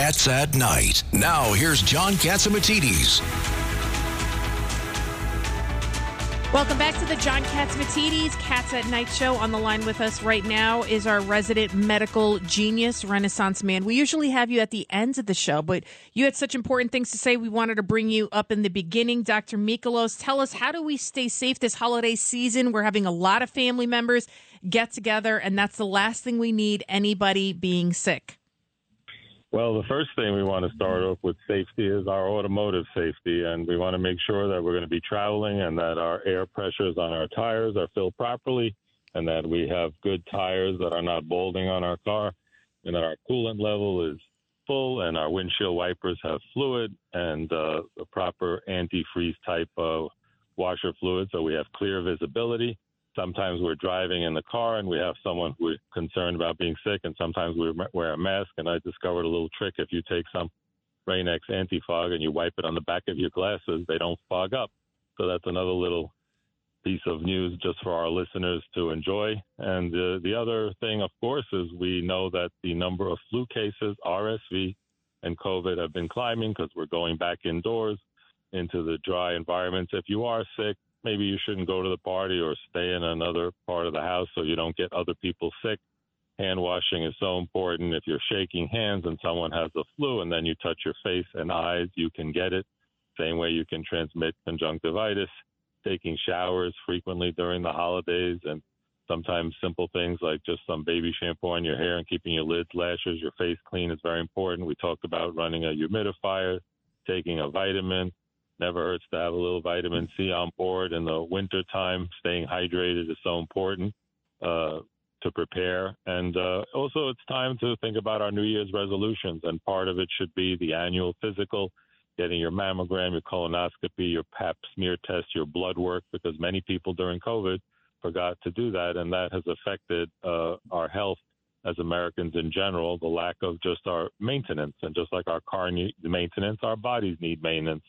Cats at Night. Now, here's John Catsimatidis. Welcome back to the John Catsimatidis Cats at Night show. On the line with us right now is our resident medical genius, Renaissance man. We usually have you at the ends of the show, but you had such important things to say. We wanted to bring you up in the beginning. Dr. Michalos, tell us how do we stay safe this holiday season? We're having a lot of family members get together, and that's the last thing we need anybody being sick. Well, the first thing we want to start off with safety is our automotive safety, and we want to make sure that we're going to be traveling and that our air pressures on our tires are filled properly, and that we have good tires that are not balding on our car, and that our coolant level is full, and our windshield wipers have fluid and uh, the proper antifreeze type of washer fluid, so we have clear visibility sometimes we're driving in the car and we have someone who is concerned about being sick, and sometimes we wear a mask. And I discovered a little trick: if you take some Rain-X anti-fog and you wipe it on the back of your glasses, they don't fog up. So that's another little piece of news just for our listeners to enjoy. And uh, the other thing, of course, is we know that the number of flu cases, RSV, and COVID have been climbing because we're going back indoors into the dry environments. If you are sick, maybe you shouldn't go to the party or stay in another part of the house so you don't get other people sick. Hand washing is so important. If you're shaking hands and someone has the flu and then you touch your face and eyes, you can get it. Same way you can transmit conjunctivitis. Taking showers frequently during the holidays and sometimes simple things like just some baby shampoo on your hair and keeping your lids, lashes, your face clean is very important. We talked about running a humidifier, taking a vitamin, Never hurts to have a little vitamin C on board in the winter time. Staying hydrated is so important uh, to prepare. And uh, also, it's time to think about our New Year's resolutions. And part of it should be the annual physical, getting your mammogram, your colonoscopy, your pap smear test, your blood work, because many people during COVID forgot to do that. And that has affected uh, our health as Americans in general, the lack of just our maintenance. And just like our car needs maintenance, our bodies need maintenance.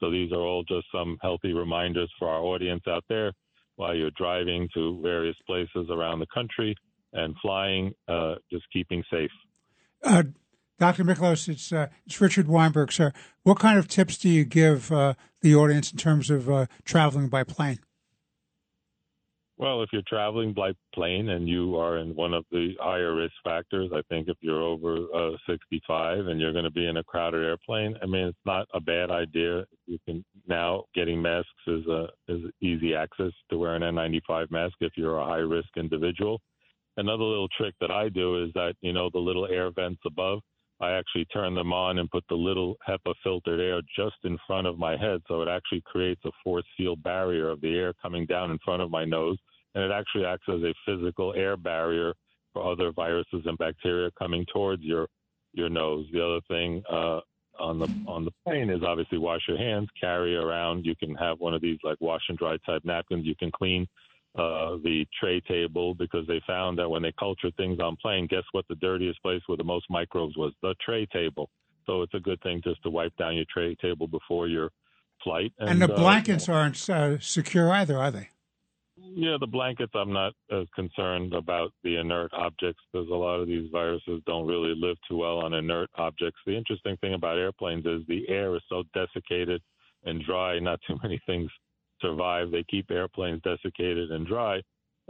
So these are all just some healthy reminders for our audience out there while you're driving to various places around the country and flying, uh, just keeping safe. Uh, Dr. Michalos, it's, uh, it's Richard Weinberg, sir. What kind of tips do you give uh, the audience in terms of uh, traveling by plane? Well, if you're traveling by plane and you are in one of the higher risk factors, I think if you're over uh, 65 and you're going to be in a crowded airplane, I mean, it's not a bad idea. You can now getting masks is a is easy access to wear an N95 mask if you're a high risk individual. Another little trick that I do is that you know the little air vents above. I actually turn them on and put the little HEPA filtered air just in front of my head. So it actually creates a force field barrier of the air coming down in front of my nose. And it actually acts as a physical air barrier for other viruses and bacteria coming towards your your nose. The other thing uh, on the on the plane is obviously wash your hands, carry around. You can have one of these like wash and dry type napkins. You can clean uh, the tray table because they found that when they cultured things on plane, guess what? The dirtiest place with the most microbes was the tray table. So it's a good thing just to wipe down your tray table before your flight. And, and the uh, blankets aren't uh, secure either, are they? Yeah, the blankets. I'm not as concerned about the inert objects because a lot of these viruses don't really live too well on inert objects. The interesting thing about airplanes is the air is so desiccated and dry. Not too many things survive. They keep airplanes desiccated and dry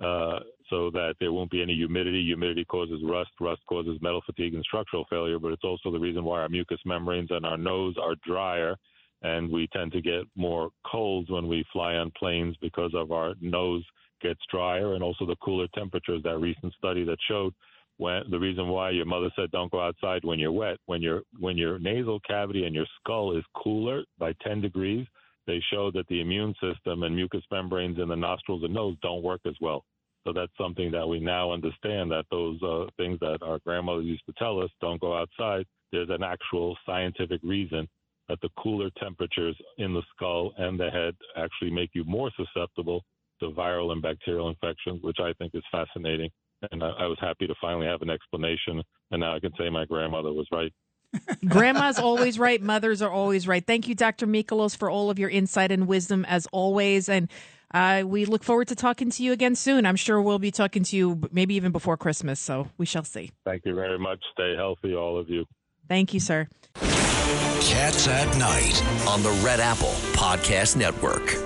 uh, so that there won't be any humidity. Humidity causes rust. Rust causes metal fatigue and structural failure, but it's also the reason why our mucous membranes and our nose are drier. And we tend to get more colds when we fly on planes because of our nose gets drier and also the cooler temperatures. That recent study that showed when the reason why your mother said don't go outside when you're wet, when your when your nasal cavity and your skull is cooler by 10 degrees, they show that the immune system and mucous membranes in the nostrils and nose don't work as well. So that's something that we now understand that those uh, things that our grandmothers used to tell us, don't go outside, there's an actual scientific reason that the cooler temperatures in the skull and the head actually make you more susceptible to viral and bacterial infections, which I think is fascinating. And I, I was happy to finally have an explanation. And now I can say my grandmother was right. Grandma's always right. Mothers are always right. Thank you, Dr. Michalos, for all of your insight and wisdom as always. And uh, we look forward to talking to you again soon. I'm sure we'll be talking to you maybe even before Christmas. So we shall see. Thank you very much. Stay healthy, all of you. Thank you, sir. Cats at Night on the Red Apple Podcast Network.